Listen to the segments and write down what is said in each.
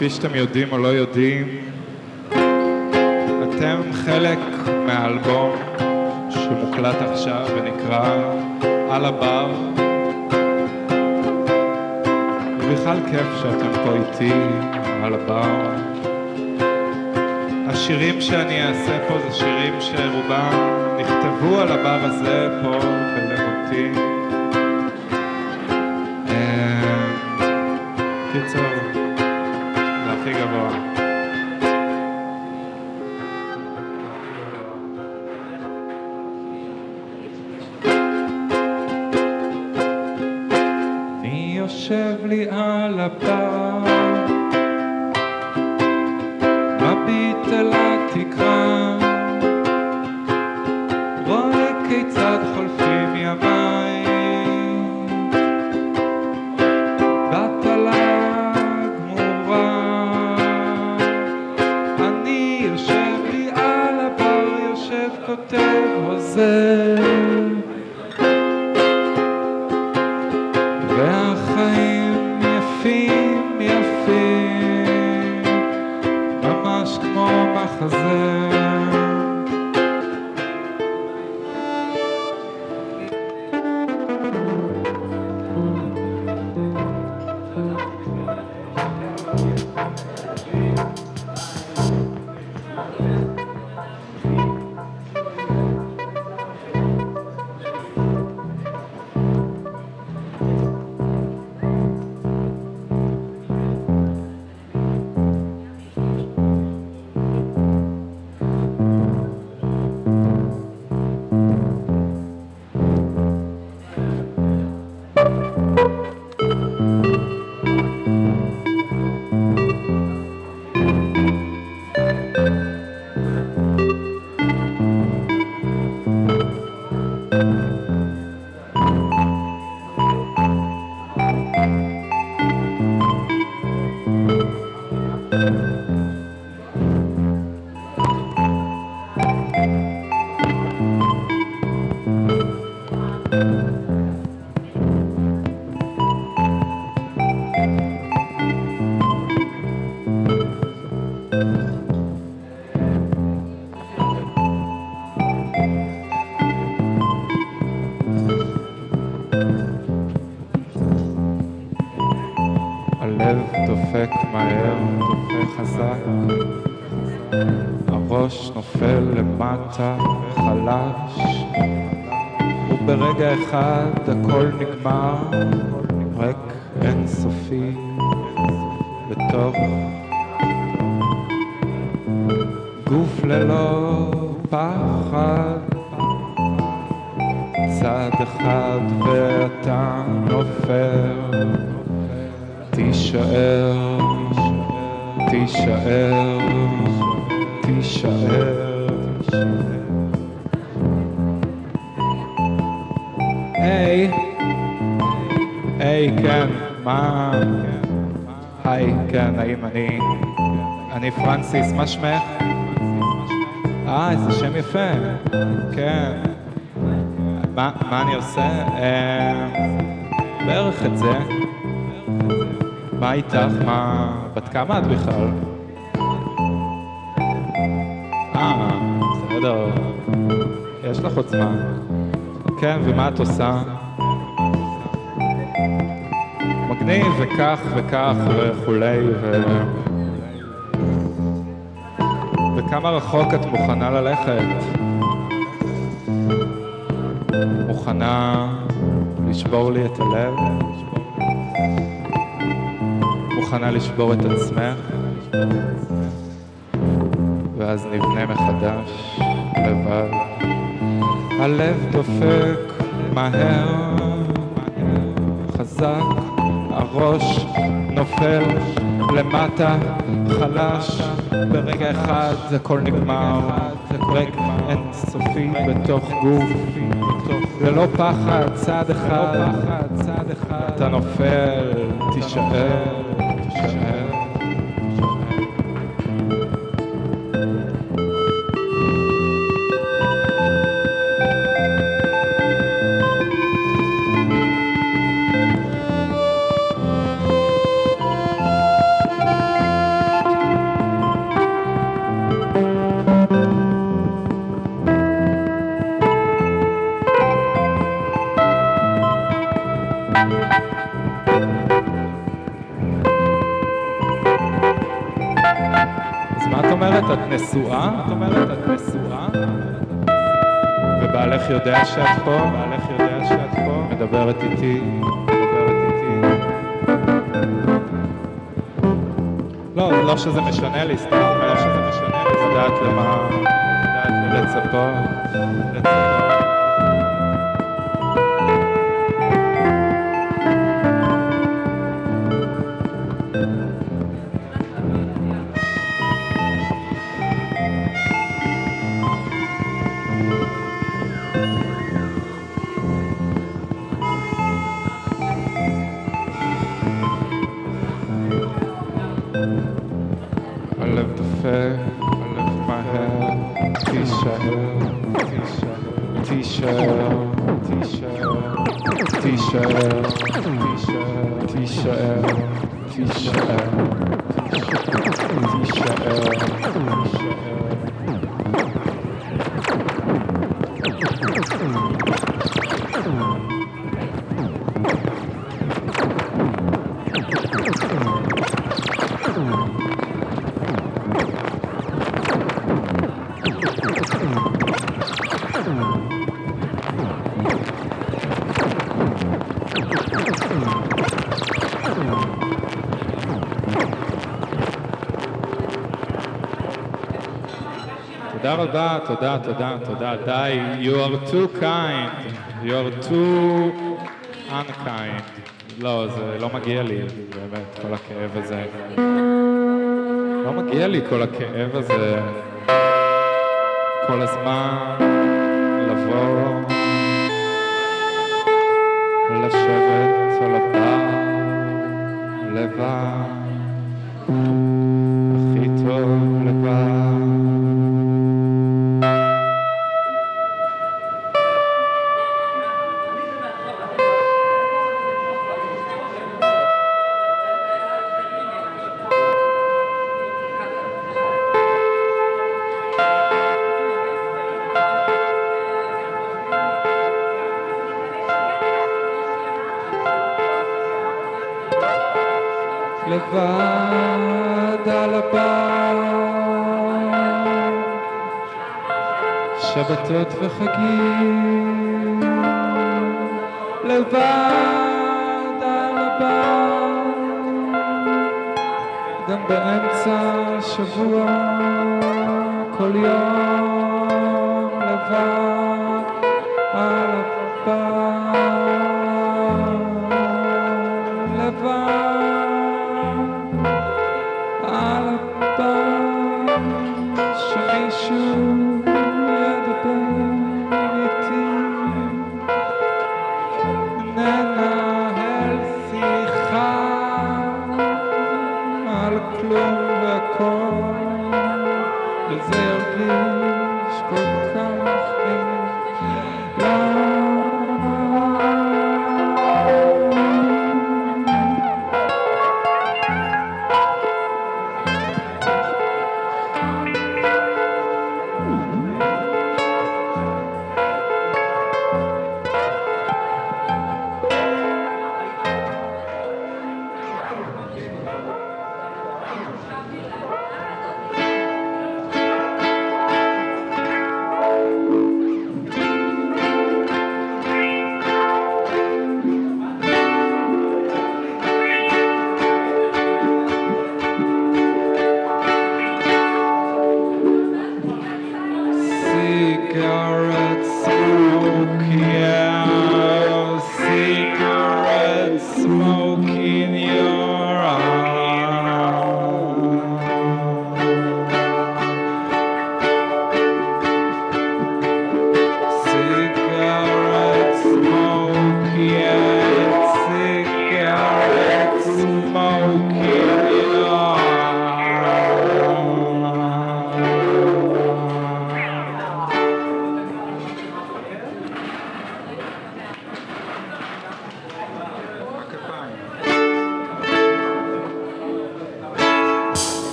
כפי שאתם יודעים או לא יודעים, אתם חלק מהאלבום שמוקלט עכשיו ונקרא על הבר. ובכלל כיף שאתם פה איתי על הבר. השירים שאני אעשה פה זה שירים שרובם נכתבו על הבר הזה פה. אה, אחד הכל נגמר, פרנסיס, מה שמך? אה, איזה שם יפה. כן. מה, אני עושה? אה, בערך את זה. מה איתך? מה... בת כמה את בכלל? אה, בסדר. יש לך עוד זמן. כן, ומה את עושה? מגניב, וכך וכך וכולי, ו... וכמה רחוק את מוכנה ללכת? מוכנה לשבור לי את הלב? מוכנה לשבור את עצמך, ואז נבנה מחדש לבד. הלב דופק מהר, חזק, הראש נופל למטה, חלש, ברגע אחד הכל נגמר, ריק אינסופי בתוך גוף, ללא פחד, צעד אחד, אתה נופל, תישאר, תישאר. שאת פה? בעלך יודע שאת פה? מדברת איתי? מדברת איתי? לא, לא שזה משנה לי, סתם, לא שזה משנה לי, לדעת למה, לדעת לצפות, לצפות. רבה, תודה, תודה, תודה. די, you are too kind. you are too unkind. לא, זה לא מגיע לי, באמת, כל הכאב הזה. לא מגיע לי כל הכאב הזה. כל הזמן לבוא,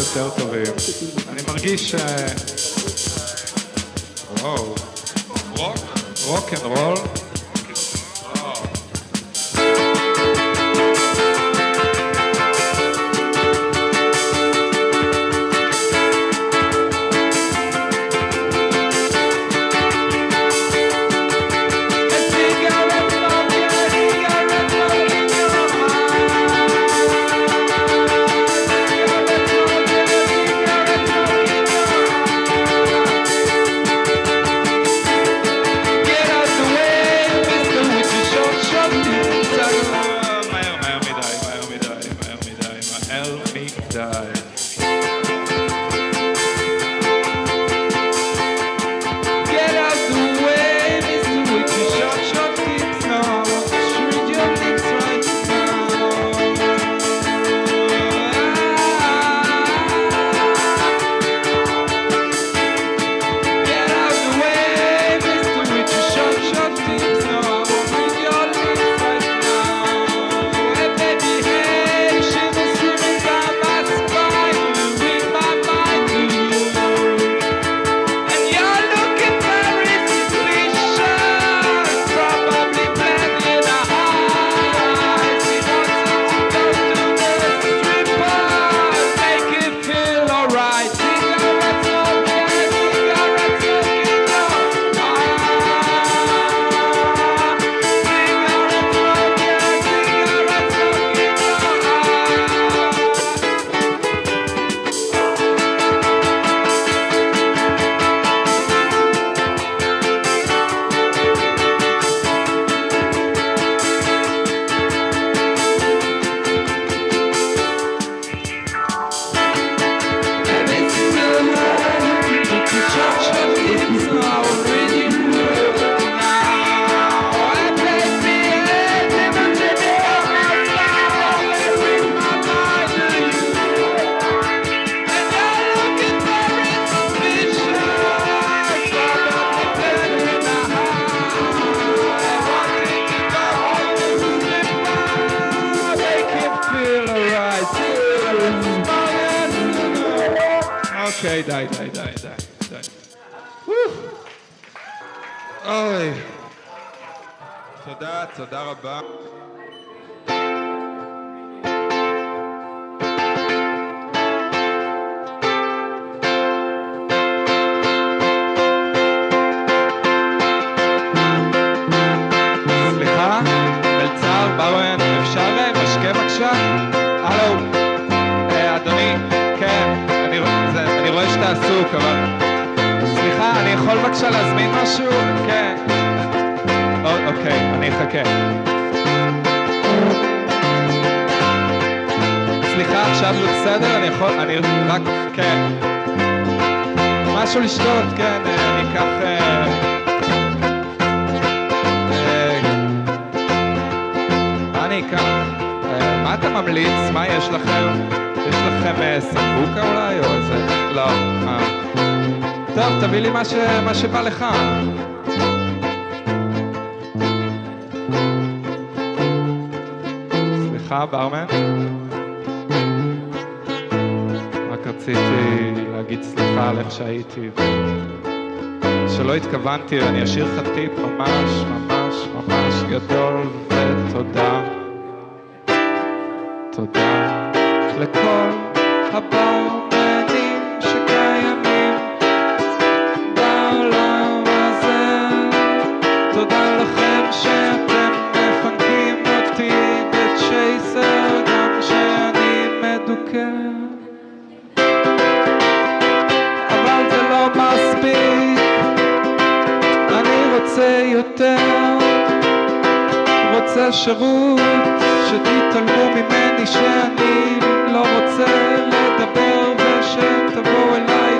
יותר טובים. אני מרגיש ש... וואו. רוק? רוק אנד רול. רק, כן. משהו לשתות, כן, אה, אני אקח... אה, אה, אני אקח... מה אתה ממליץ? מה יש לכם? יש לכם סמבוקה אולי? או איזה... לא. טוב, תביא לי מה שבא לך. סליחה, ברמן? רציתי להגיד סליחה על איך שהייתי. שלא התכוונתי, אני אשאיר לך טיפ ממש ממש ממש גדול, ותודה. תודה לכל הבא. אפשרות שתתעלמו ממני שאני לא רוצה לדבר ושתבואו אליי.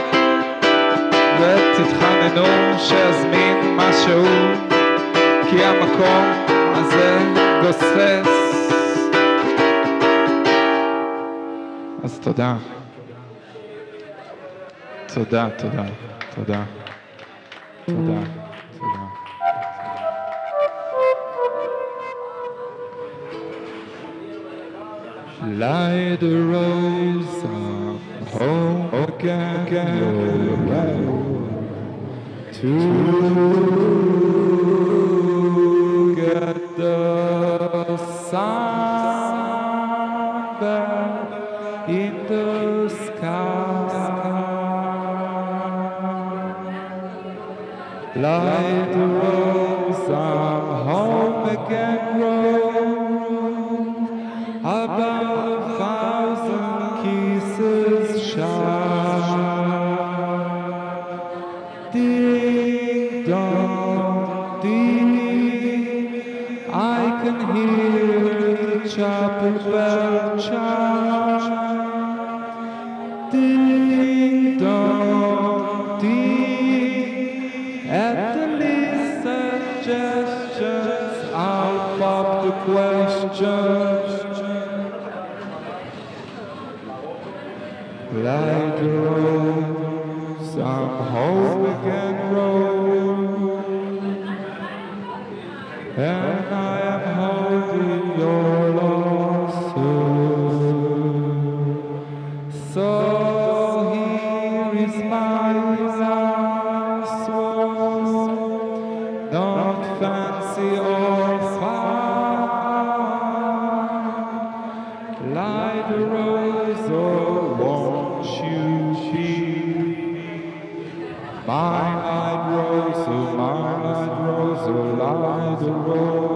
ותתחננו שאזמין משהו כי המקום הזה גוסס. אז תודה. תודה תודה תודה. light the rose home again, again, again to Light a rose, oh, won't you be my light rose, oh, my light rose, oh, light rose.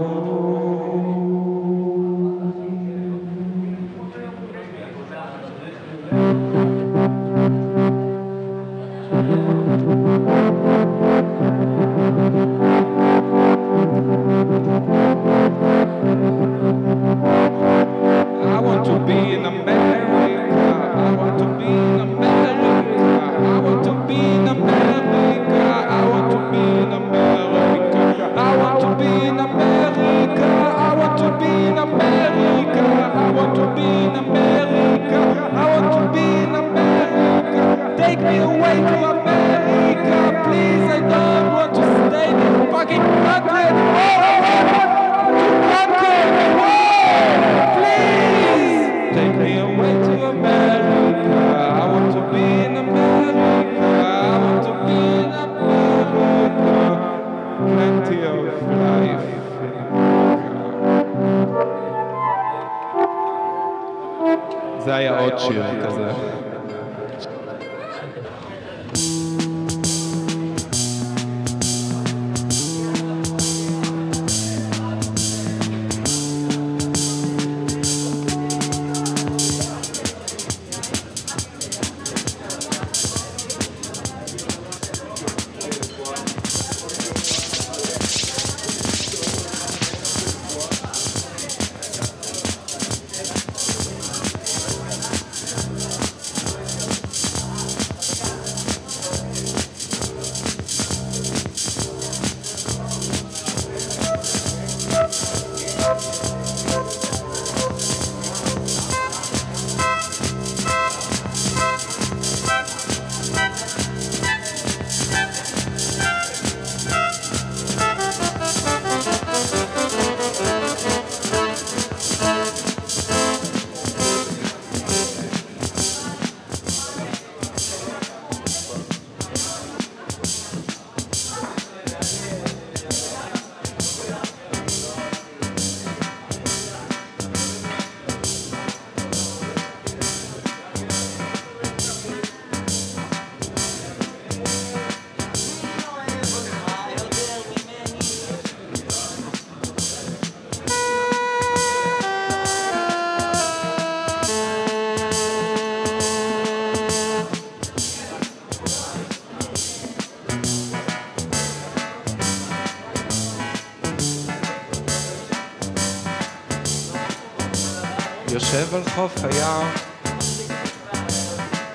יושב על חוף הים,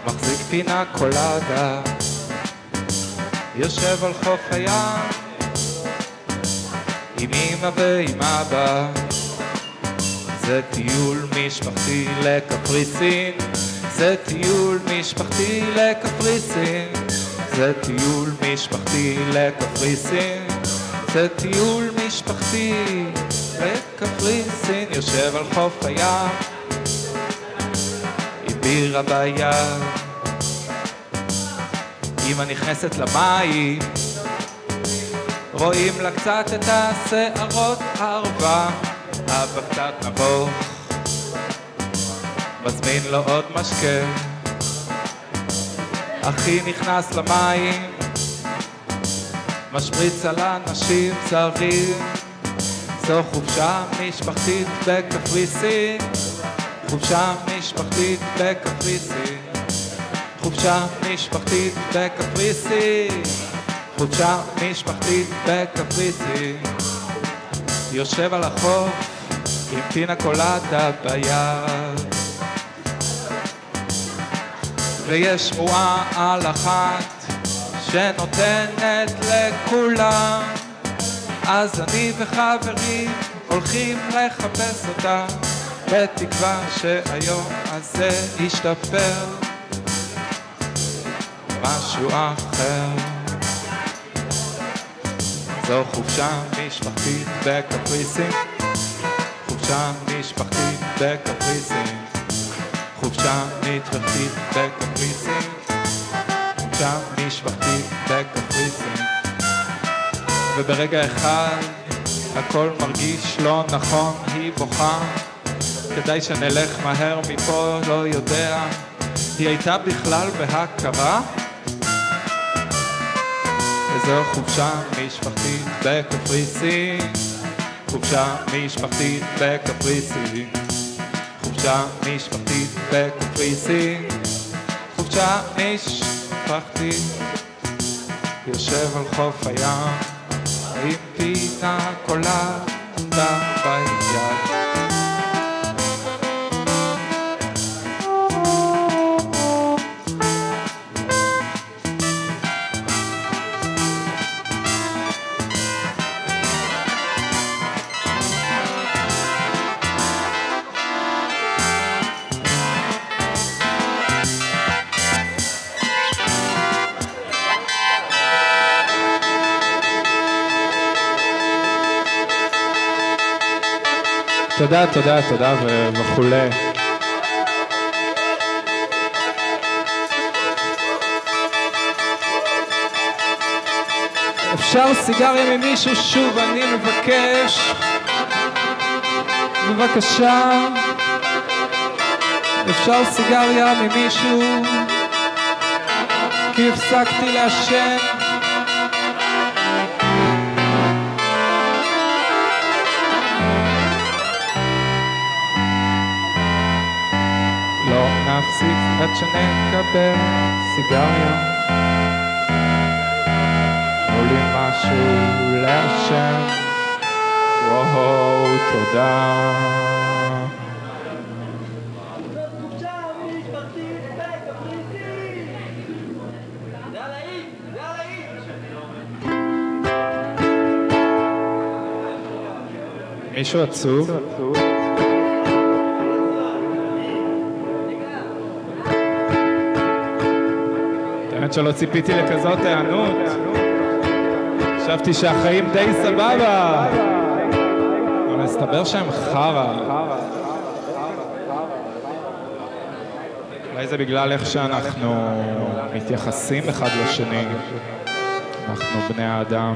מחזיק פינה קולדה. יושב על חוף הים, עם אמא ועם אבא. זה טיול משפחתי לקפריסין, זה טיול משפחתי לקפריסין, זה טיול משפחתי לקפריסין, זה טיול משפחתי לקפריסין, יושב על חוף הים. אוויר הבעיה. אמא נכנסת למים, רואים לה קצת את השערות הארבע, אבא קצת נבוך, מזמין לו עוד משקה. אחי נכנס למים, משפריץ על אנשים צרים, זו חופשה משפחתית בקפריסין. חופשה משפחתית בקפריסין, חופשה משפחתית בקפריסין, חופשה משפחתית בקפריסין. יושב על החוף עם פינה קולדה ביד. ויש שמועה על אחת שנותנת לכולם אז אני וחברים הולכים לחפש אותה בתקווה שהיום הזה ישתפר. משהו אחר. זו חופשה משפחתית בקפריסין. חופשה משפחתית בקפריסין. חופשה משפחתית בקפריסין. חופשה משפחתית בקפריסין. וברגע אחד הכל מרגיש לא נכון, היא בוכה כדאי שנלך מהר מפה, לא יודע. היא הייתה בכלל בהכרה? וזו חופשה משפחתית בקפריסין. חופשה משפחתית בקפריסין. חופשה משפחתית בקפריסין. חופשה משפחתית. יושב על חוף הים. עם פינה קולדה ביד תודה, תודה, תודה וכולי. אפשר סיגריה ממישהו? שוב אני מבקש. בבקשה. אפשר סיגריה ממישהו? כי הפסקתי לעשן. עד שנקבל סיגריה. תנו לי משהו לעשן. וואו, תודה. מישהו עצוב? האמת שלא ציפיתי לכזאת היענות. חשבתי שהחיים די סבבה. אבל מסתבר שהם חרא. אולי זה בגלל איך שאנחנו מתייחסים אחד לשני. אנחנו בני האדם.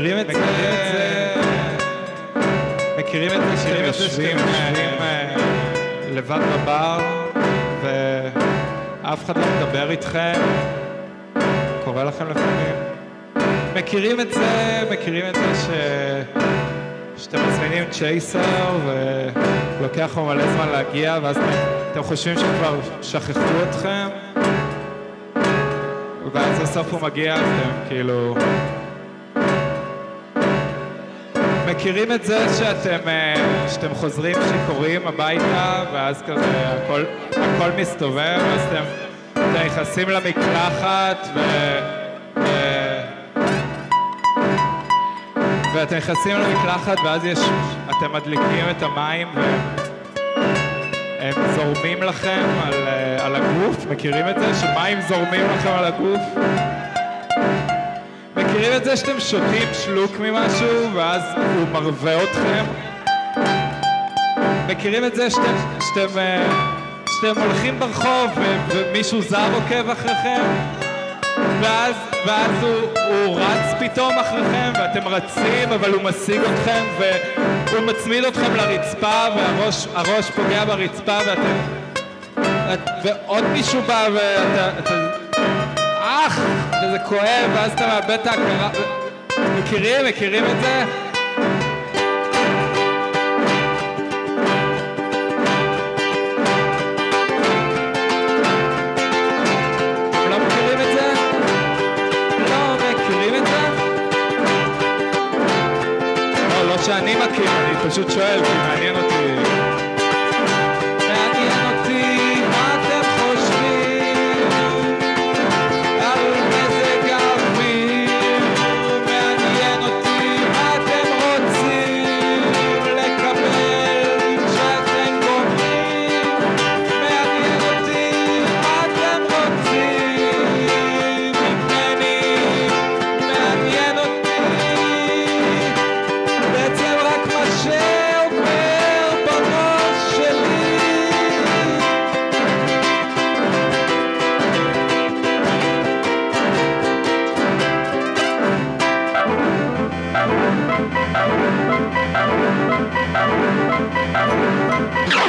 מכירים את זה? מכירים את זה שאתם יושבים אה, לבד בבר ואף אחד לא מדבר איתכם? קורה לכם לפעמים? מכירים את זה? מכירים את זה ש... שאתם מזמינים צ'ייסר ולוקח לו מלא זמן להגיע ואז אתם, חושבים שכבר שכחו אתכם ואז בסוף הוא מגיע אתם כאילו... מכירים את זה שאתם, אה, שאתם חוזרים שיכורים הביתה ואז כזה הכל, הכל מסתובב אז אתם, אתם נכנסים למקלחת ו... ו... ואתם נכנסים למקלחת ואז יש, אתם מדליקים את המים והם זורמים לכם על, אה, על הגוף, מכירים את זה? שמים זורמים לכם על הגוף? מכירים את זה שאתם שותים שלוק ממשהו ואז הוא מרווה אתכם? מכירים את זה שאתם, שאתם, אה, שאתם הולכים ברחוב ו- ומישהו זר עוקב אחריכם? ואז, ואז הוא, הוא רץ פתאום אחריכם ואתם רצים אבל הוא משיג אתכם והוא מצמיד אתכם לרצפה והראש הראש פוגע ברצפה ואתם... את, ועוד מישהו בא ואתה... אתה, אח! וזה כואב, ואז אתה מאבד את ההכרה. מכירים? מכירים את זה? לא? לא? לא, שאני מכיר, אני פשוט שואל, כי. מעניין Go!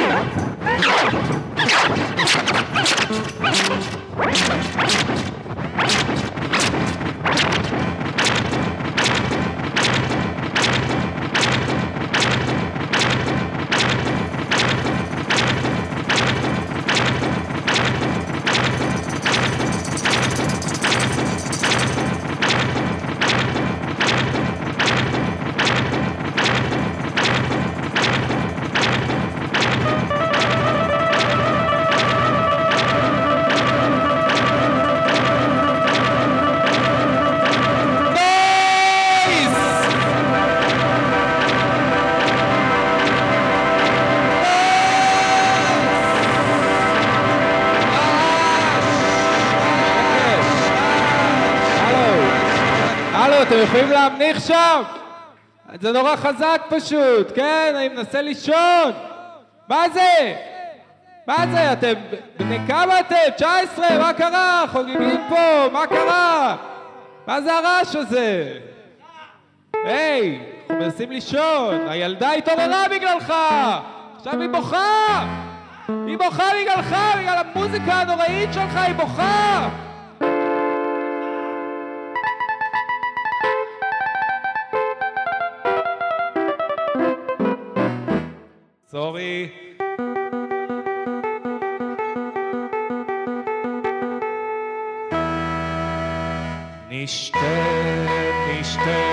להמניח שם? זה נורא חזק פשוט, כן? אני מנסה לישון. מה זה? מה זה? אתם... בני כמה אתם? 19? מה קרה? חוגגים פה, מה קרה? מה זה הרעש הזה? היי, אנחנו מנסים לישון, הילדה התעוררה בגללך! עכשיו היא בוכה! היא בוכה בגללך, בגלל המוזיקה הנוראית שלך, היא בוכה! סורי. נשתה, נשתה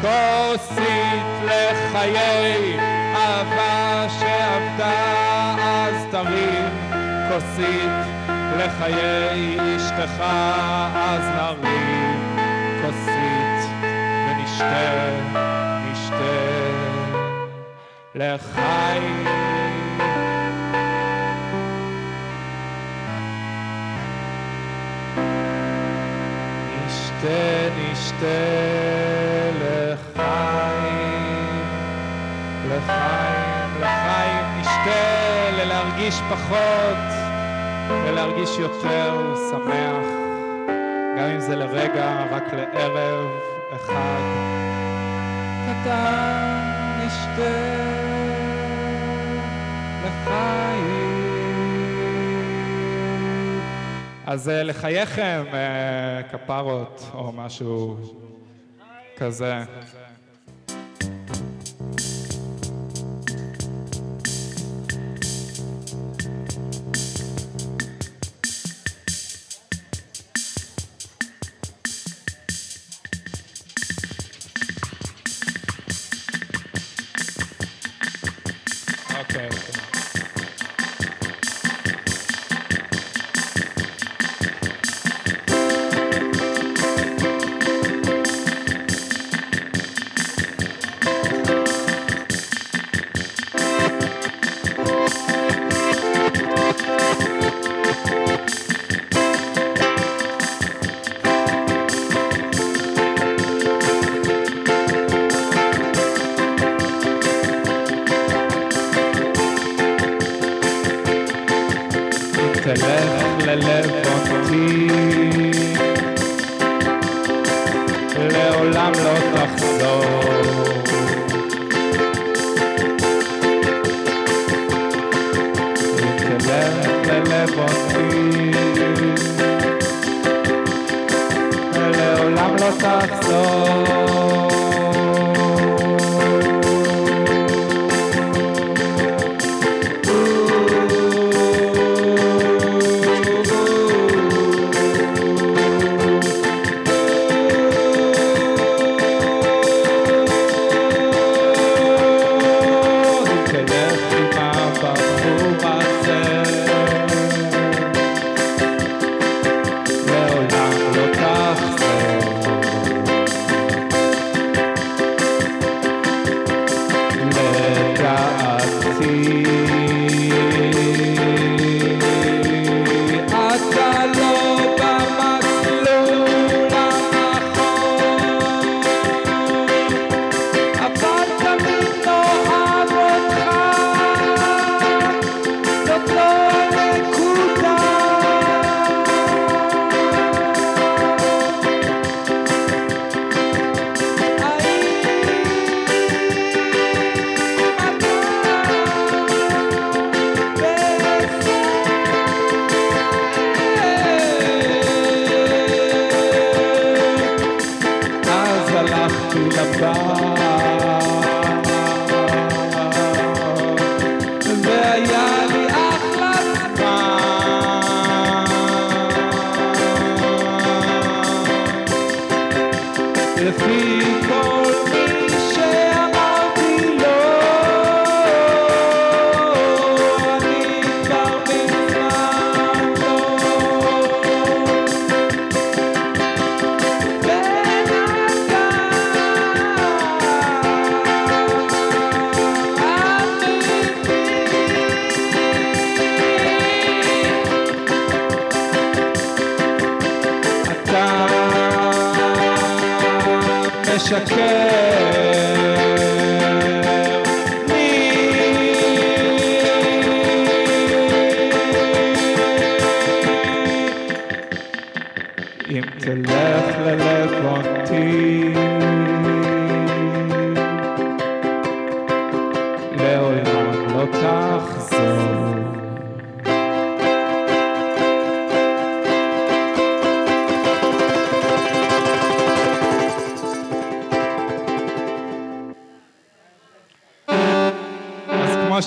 כוסית לחיי אהבה שאבדה, אז תרים כוסית לחיי אשתך, אז נרים כוסית ונשתה, נשתה לחיים. נשתה, נשתה לחיים, לחיים, נשתה ללהרגיש פחות ולהרגיש יותר שמח, גם אם זה לרגע, רק לערב אחד קטן, נשתה לחיים. אז לחייכם, אה, כפרות, או משהו כזה.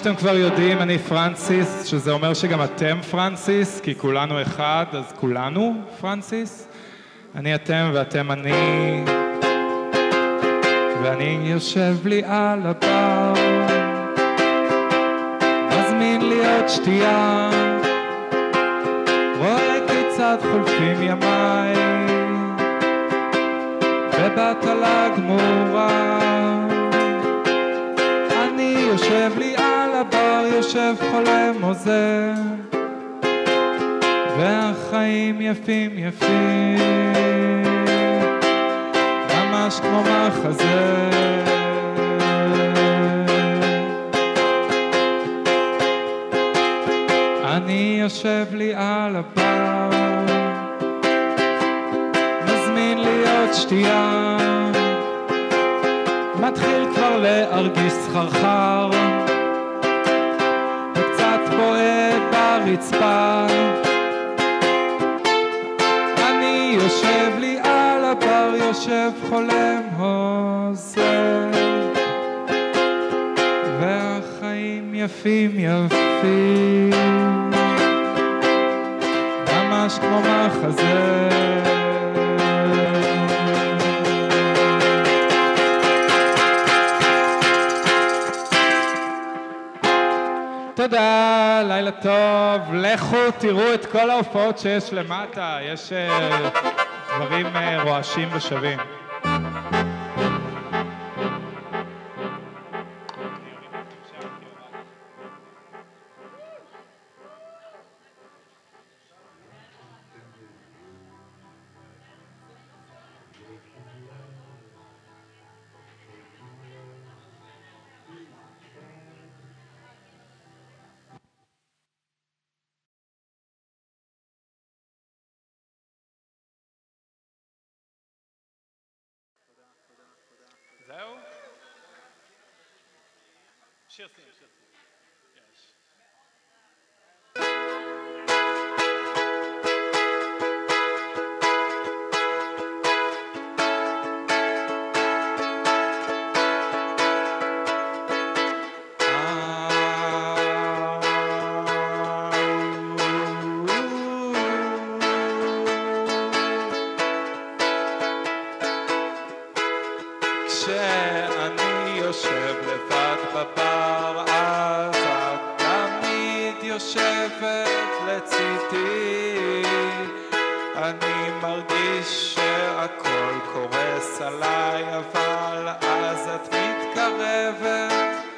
שאתם כבר יודעים, אני פרנסיס, שזה אומר שגם אתם פרנסיס, כי כולנו אחד, אז כולנו פרנסיס. אני אתם ואתם אני, ואני יושב לי על הבר, מזמין לי עוד שתייה, רואה כיצד חולפים ימיי, בבטלה גמורה. יושב לי הבר, יושב חולם עוזר, והחיים יפים יפים, ממש כמו מחזה. אני יושב לי על הבר, מזמין לי עוד שתייה. מתחיל כבר להרגיש סחרחר ברצפה. אני יושב לי על הבר, יושב חולם הוזר והחיים יפים יפים. ממש כמו מחזה תודה, לילה טוב. לכו תראו את כל ההופעות שיש למטה, יש אה, דברים אה, רועשים ושווים. just him. Just him. Yes. Ξέ ανίωσε בבר, אז את תמיד יושבת לצידי. אני מרגיש שהכל קורס עליי, אבל אז את מתקרבת